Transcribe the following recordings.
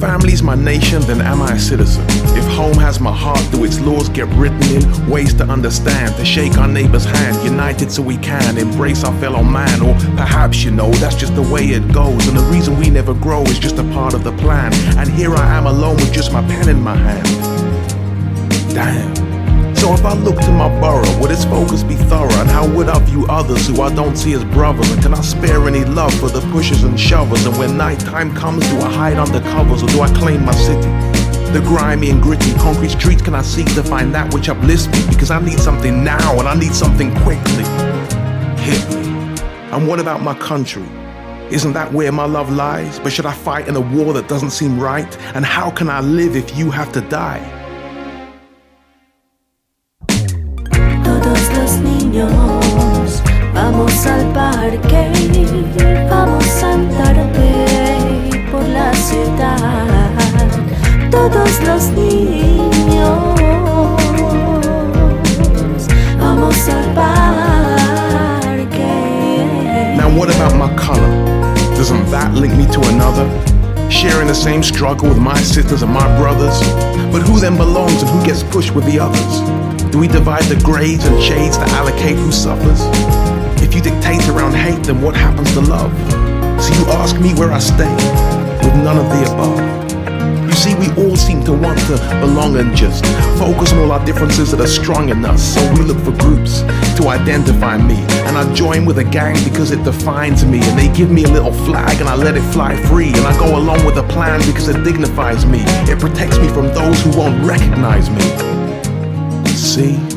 city's my nation, then am I a citizen? If home has my heart, do its laws get written in? Ways to understand, to shake our neighbor's hand, united so we can embrace our fellow man. Or perhaps, you know, that's just the way it goes. And the reason we never grow is just a part of the plan. And here I am alone with just my pen in my hand. Damn. So if I look to my borough, would its focus be thorough? And how would I view others who I don't see as brothers? And can I spare any love for the pushers and shovers? And when nighttime comes, do I hide under covers or do I claim my city? The grimy and gritty concrete streets can I seek to find that which uplifts me? Because I need something now and I need something quickly. Hit me. And what about my country? Isn't that where my love lies? But should I fight in a war that doesn't seem right? And how can I live if you have to die? Vamos a andar por la ciudad. Todos los niños vamos al parque. Now, what about my color? Doesn't that link me to another? Sharing the same struggle with my sisters and my brothers? But who then belongs and who gets pushed with the others? Do we divide the grades and shades to allocate who suffers? Then what happens to love? So you ask me where I stay, with none of the above. You see, we all seem to want to belong and just focus on all our differences that are strong in us. So we look for groups to identify me. And I join with a gang because it defines me. And they give me a little flag and I let it fly free. And I go along with a plan because it dignifies me. It protects me from those who won't recognize me. See?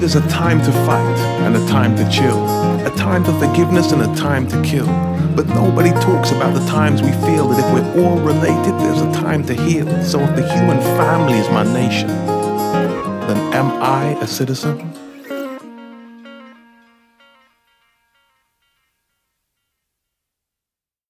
There's a time to fight and a time to chill, a time for forgiveness and a time to kill. But nobody talks about the times we feel that if we're all related, there's a time to heal. So if the human family is my nation, then am I a citizen?